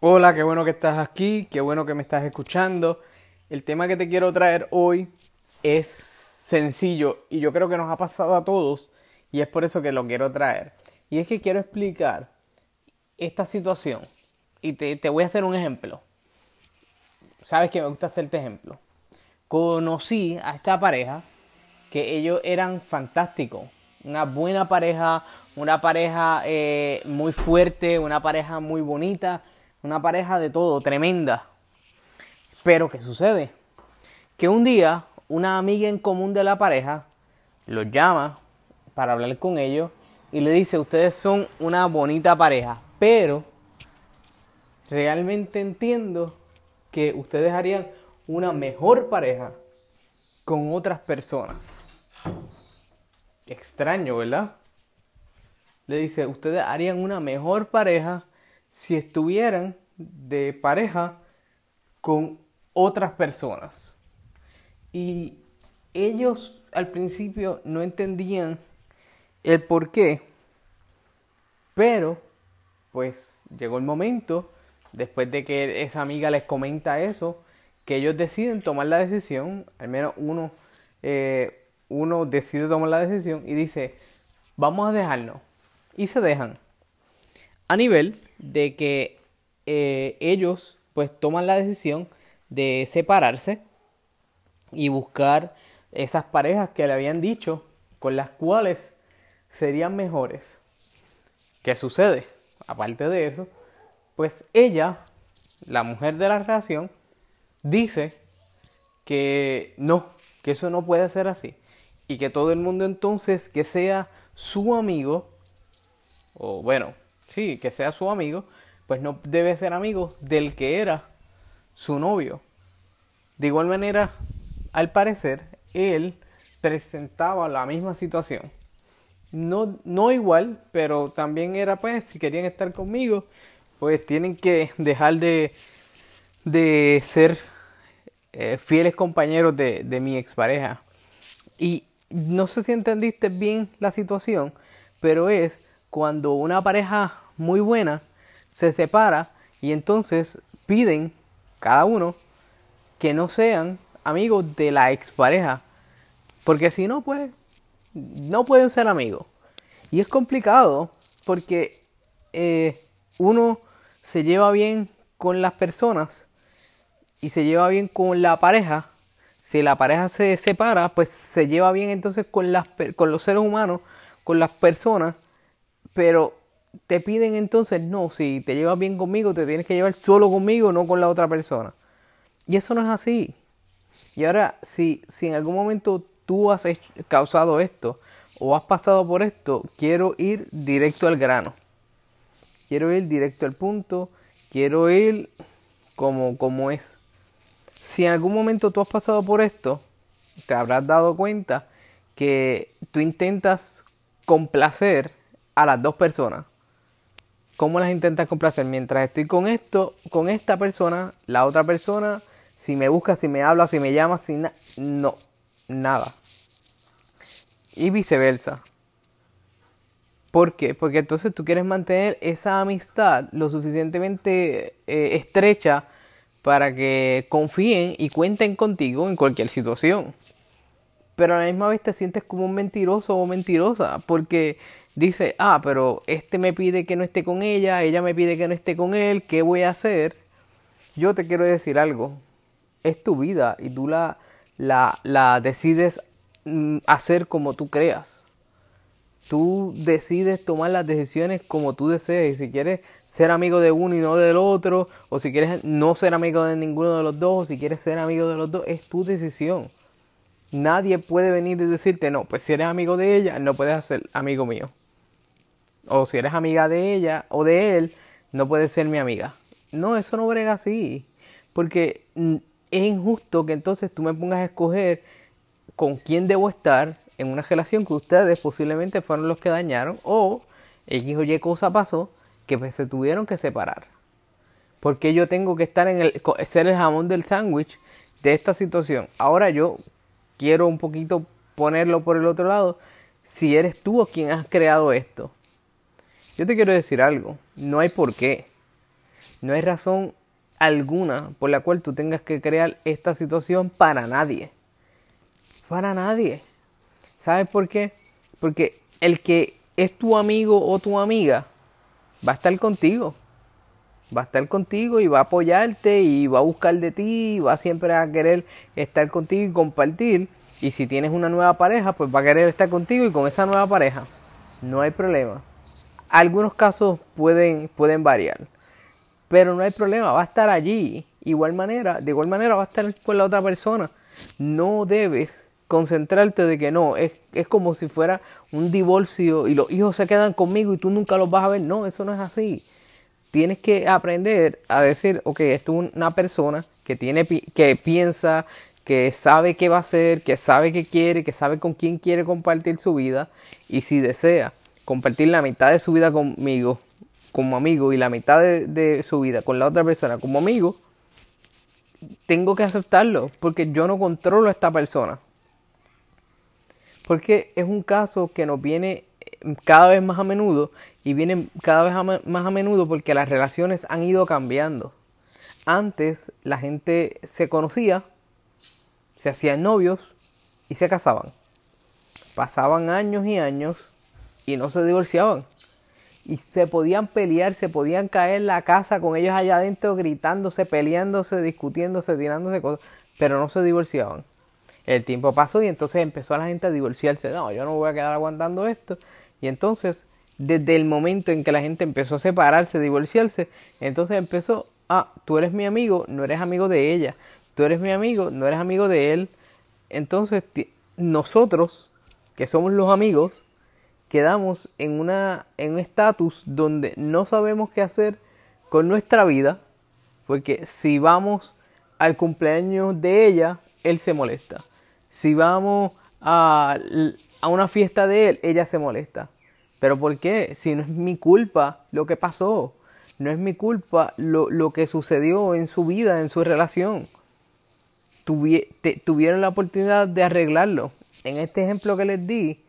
Hola, qué bueno que estás aquí, qué bueno que me estás escuchando. El tema que te quiero traer hoy es sencillo y yo creo que nos ha pasado a todos y es por eso que lo quiero traer. Y es que quiero explicar esta situación y te, te voy a hacer un ejemplo. Sabes que me gusta hacerte ejemplo. Conocí a esta pareja que ellos eran fantásticos, una buena pareja, una pareja eh, muy fuerte, una pareja muy bonita, una pareja de todo, tremenda. Pero ¿qué sucede? Que un día una amiga en común de la pareja los llama para hablar con ellos y le dice, ustedes son una bonita pareja, pero realmente entiendo que ustedes harían una mejor pareja con otras personas. Extraño, ¿verdad? Le dice, ustedes harían una mejor pareja si estuvieran de pareja con otras personas. Y ellos al principio no entendían el por qué, pero pues llegó el momento, después de que esa amiga les comenta eso, que ellos deciden tomar la decisión, al menos uno, eh, uno decide tomar la decisión y dice, vamos a dejarnos. Y se dejan. A nivel de que eh, ellos pues toman la decisión de separarse y buscar esas parejas que le habían dicho con las cuales serían mejores. ¿Qué sucede? Aparte de eso, pues ella, la mujer de la relación, dice que no, que eso no puede ser así. Y que todo el mundo entonces que sea su amigo, o bueno, sí, que sea su amigo, pues no debe ser amigo del que era su novio. De igual manera, al parecer, él presentaba la misma situación. No, no igual, pero también era pues, si querían estar conmigo, pues tienen que dejar de, de ser eh, fieles compañeros de, de mi expareja. Y no sé si entendiste bien la situación, pero es cuando una pareja muy buena se separa y entonces piden cada uno que no sean amigos de la expareja. Porque si no, pues no pueden ser amigos. Y es complicado porque eh, uno se lleva bien con las personas y se lleva bien con la pareja. Si la pareja se separa, pues se lleva bien entonces con, las, con los seres humanos, con las personas. Pero te piden entonces, no, si te llevas bien conmigo, te tienes que llevar solo conmigo, no con la otra persona. Y eso no es así. Y ahora, si, si en algún momento tú has causado esto o has pasado por esto, quiero ir directo al grano. Quiero ir directo al punto. Quiero ir como, como es. Si en algún momento tú has pasado por esto, te habrás dado cuenta que tú intentas complacer a las dos personas. ¿Cómo las intentas complacer? Mientras estoy con esto, con esta persona, la otra persona, si me busca, si me habla, si me llama, si no, nada. Y viceversa. ¿Por qué? Porque entonces tú quieres mantener esa amistad lo suficientemente eh, estrecha para que confíen y cuenten contigo en cualquier situación. Pero a la misma vez te sientes como un mentiroso o mentirosa porque dice, ah, pero este me pide que no esté con ella, ella me pide que no esté con él, ¿qué voy a hacer? Yo te quiero decir algo, es tu vida y tú la, la, la decides mm, hacer como tú creas. Tú decides tomar las decisiones como tú desees. Y si quieres ser amigo de uno y no del otro, o si quieres no ser amigo de ninguno de los dos, o si quieres ser amigo de los dos, es tu decisión. Nadie puede venir y decirte, no, pues si eres amigo de ella, no puedes ser amigo mío o si eres amiga de ella o de él, no puedes ser mi amiga. No, eso no brega así. Porque es injusto que entonces tú me pongas a escoger con quién debo estar en una relación que ustedes posiblemente fueron los que dañaron o X o Y cosa pasó que pues se tuvieron que separar. Porque yo tengo que estar en el ser el jamón del sándwich de esta situación. Ahora yo quiero un poquito ponerlo por el otro lado. Si eres tú quien has creado esto, yo te quiero decir algo, no hay por qué. No hay razón alguna por la cual tú tengas que crear esta situación para nadie. Para nadie. ¿Sabes por qué? Porque el que es tu amigo o tu amiga va a estar contigo. Va a estar contigo y va a apoyarte y va a buscar de ti y va siempre a querer estar contigo y compartir. Y si tienes una nueva pareja, pues va a querer estar contigo y con esa nueva pareja. No hay problema. Algunos casos pueden, pueden variar. Pero no hay problema, va a estar allí. Igual manera, de igual manera va a estar con la otra persona. No debes concentrarte de que no, es, es como si fuera un divorcio y los hijos se quedan conmigo y tú nunca los vas a ver. No, eso no es así. Tienes que aprender a decir, ok, esto es una persona que, tiene, que piensa, que sabe qué va a hacer, que sabe qué quiere, que sabe con quién quiere compartir su vida y si desea compartir la mitad de su vida conmigo como amigo y la mitad de, su vida con la otra persona como amigo, tengo que aceptarlo porque yo no controlo a esta persona. Porque es un caso que nos viene eh, cada vez más a menudo y viene cada vez más a menudo porque las relaciones han ido cambiando. Antes la gente se conocía, se hacían novios y se casaban. Pasaban años y años y no se divorciaban. Y se podían pelear, se podían caer en la casa con ellos allá adentro gritándose, peleándose, discutiéndose, tirándose cosas, pero no se divorciaban. El tiempo pasó y entonces empezó la gente a divorciarse. No, yo no voy a quedar aguantando esto. Y entonces, desde el momento en que la gente empezó a separarse, a divorciarse, entonces empezó, ah, tú eres mi amigo, no eres amigo de ella. Tú eres mi amigo, no eres amigo de él. Entonces, nosotros, que somos los amigos, quedamos en, una, en un estatus donde no sabemos qué hacer con nuestra vida, porque si vamos al cumpleaños de ella, él se molesta si vamos a, una fiesta de él, ella se molesta. ¿Pero por qué? Si no es mi culpa lo que pasó. No es mi culpa lo, que sucedió en su vida, en su relación. tuvieron la oportunidad de arreglarlo. En este ejemplo que les di,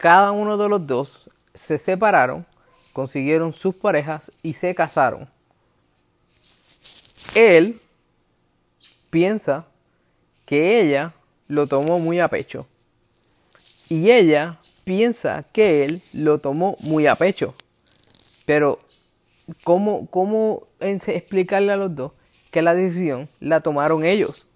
cada uno de los dos se separaron, consiguieron sus parejas y se casaron. Él piensa que ella lo tomó muy a pecho. Y ella piensa que él lo tomó muy a pecho. Pero, ¿cómo, cómo explicarle a los dos que la decisión la tomaron ellos?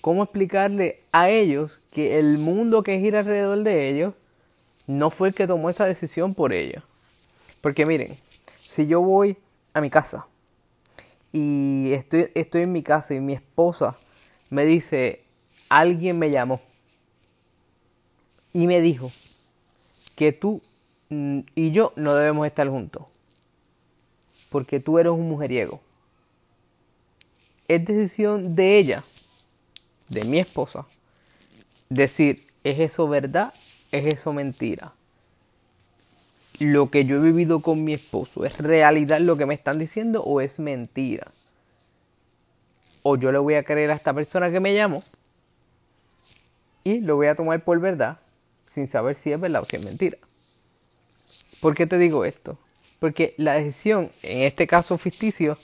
¿Cómo explicarle a ellos que el mundo que gira alrededor de ellos no fue el que tomó esa decisión por ellos? Porque miren, si yo voy a mi casa y estoy, estoy en mi casa y mi esposa me dice, alguien me llamó y me dijo que tú mm, y yo no debemos estar juntos porque tú eres un mujeriego. Es decisión de ella, de mi esposa, decir, ¿es eso verdad? ¿Es eso mentira? Lo que yo he vivido con mi esposo, ¿es realidad lo que me están diciendo o es mentira? O yo le voy a creer a esta persona que me llamó y lo voy a tomar por verdad sin saber si es verdad o si es mentira. ¿Por qué te digo esto? Porque la decisión, en este caso ficticio,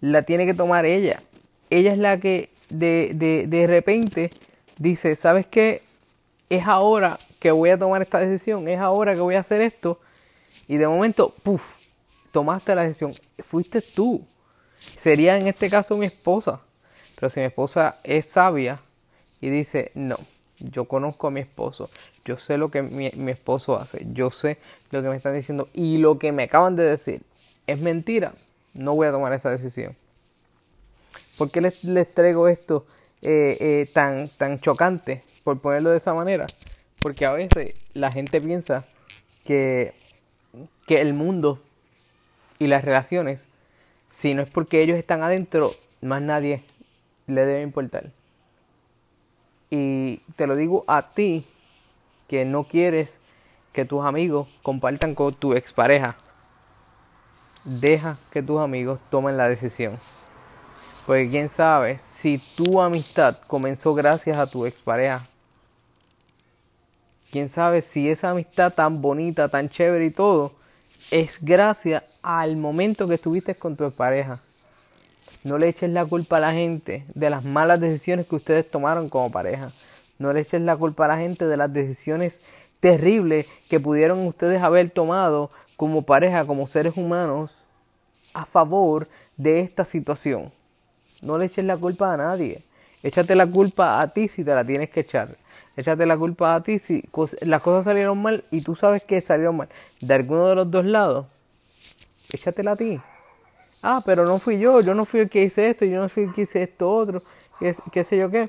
la tiene que tomar ella. Ella es la que de, de, de repente dice, ¿sabes qué? Es ahora que voy a tomar esta decisión, es ahora que voy a hacer esto. Y de momento, puff, tomaste la decisión. Fuiste tú. Sería en este caso mi esposa. Pero si mi esposa es sabia y dice, no, yo conozco a mi esposo, yo sé lo que mi, esposo hace, yo sé lo que me están diciendo y lo que me acaban de decir es mentira, no voy a tomar esa decisión. ¿Por qué les, les traigo esto eh, eh, tan, tan chocante, por ponerlo de esa manera? Porque a veces la gente piensa que, que el mundo y las relaciones, si no es porque ellos están adentro, más nadie le debe importar. Y te lo digo a ti que no quieres que tus amigos compartan con tu expareja. Deja que tus amigos tomen la decisión. Porque quién sabe si tu amistad comenzó gracias a tu expareja. Quién sabe si esa amistad tan bonita, tan chévere y todo, es gracias al momento que estuviste con tu pareja. No le eches la culpa a la gente de las malas decisiones que ustedes tomaron como pareja. No le eches la culpa a la gente de las decisiones terribles que pudieron ustedes haber tomado como pareja, como seres humanos, a favor de esta situación. No le eches la culpa a nadie. Échate la culpa a ti si te la tienes que echar. Échate la culpa a ti si las cosas salieron mal y tú sabes que salieron mal de alguno de los dos lados. Échatela a ti. Ah, pero no fui yo, yo no fui el que hice esto, yo no fui el que hice esto otro, qué, sé yo qué.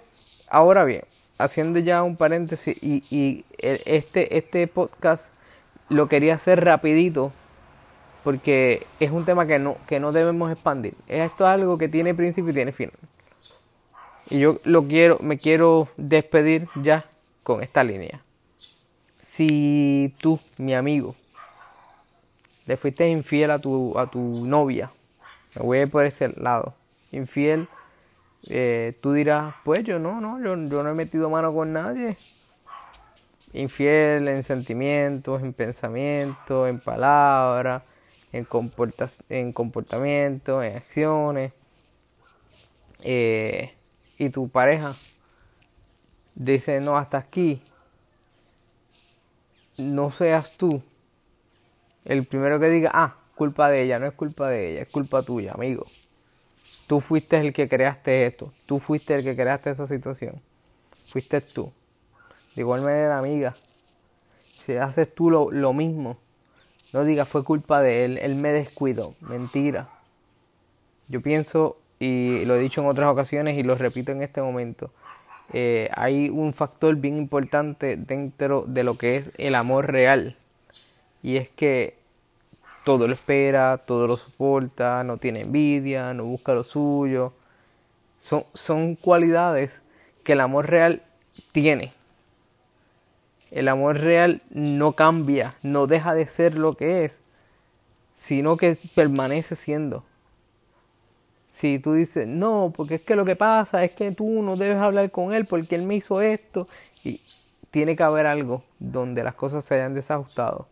Ahora bien, haciendo ya un paréntesis y, y este, este podcast lo quería hacer rapidito porque es un tema que no, que no debemos expandir. Esto es algo que tiene principio y tiene fin. Y yo lo quiero, me quiero despedir ya con esta línea. Si tú, mi amigo, le fuiste infiel a tu, a tu novia, me voy a ir por ese lado, infiel, eh, tú dirás, pues yo no, no, yo, yo no he metido mano con nadie. Infiel en sentimientos, en pensamientos, en palabras, en, en comportamiento, en acciones. Eh, y tu pareja dice, no, hasta aquí, no seas tú el primero que diga, ah, culpa de ella, no es culpa de ella, es culpa tuya, amigo. Tú fuiste el que creaste esto, tú fuiste el que creaste esa situación, fuiste tú. De igual manera, amiga, si haces tú lo, lo mismo, no digas fue culpa de él, él me descuidó, mentira. Yo pienso y lo he dicho en otras ocasiones y lo repito en este momento, eh, hay un factor bien importante dentro de lo que es el amor real. Y es que todo lo espera, todo lo soporta, no tiene envidia, no busca lo suyo. Son, son cualidades que el amor real tiene. El amor real no cambia, no deja de ser lo que es, sino que permanece siendo si tú dices, no, porque es que lo que pasa es que tú no debes hablar con él porque él me hizo esto, y tiene que haber algo donde las cosas se hayan desajustado.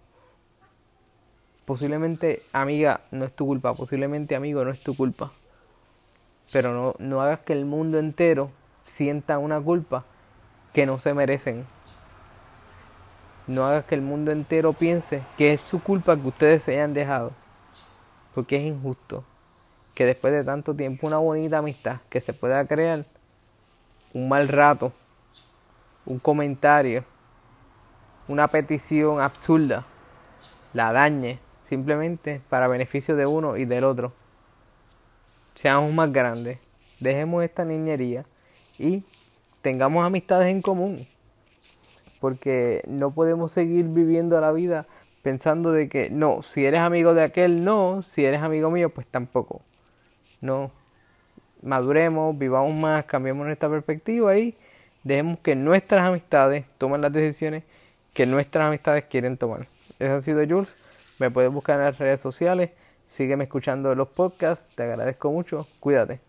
Posiblemente, amiga, no es tu culpa, posiblemente, amigo, no es tu culpa. Pero no, no hagas que el mundo entero sienta una culpa que no se merecen. No hagas que el mundo entero piense que es su culpa que ustedes se hayan dejado. Porque es injusto que después de tanto tiempo una bonita amistad que se pueda crear, un mal rato, un comentario, una petición absurda, la dañe simplemente para beneficio de uno y del otro. Seamos más grandes, dejemos esta niñería y tengamos amistades en común. Porque no podemos seguir viviendo la vida pensando de que no, si eres amigo de aquel, no, si eres amigo mío, pues tampoco. No, maduremos, vivamos más, cambiemos nuestra perspectiva y dejemos que nuestras amistades tomen las decisiones que nuestras amistades quieren tomar. Eso ha sido Jules. Me puedes buscar en las redes sociales. Sígueme escuchando los podcasts. Te agradezco mucho. Cuídate.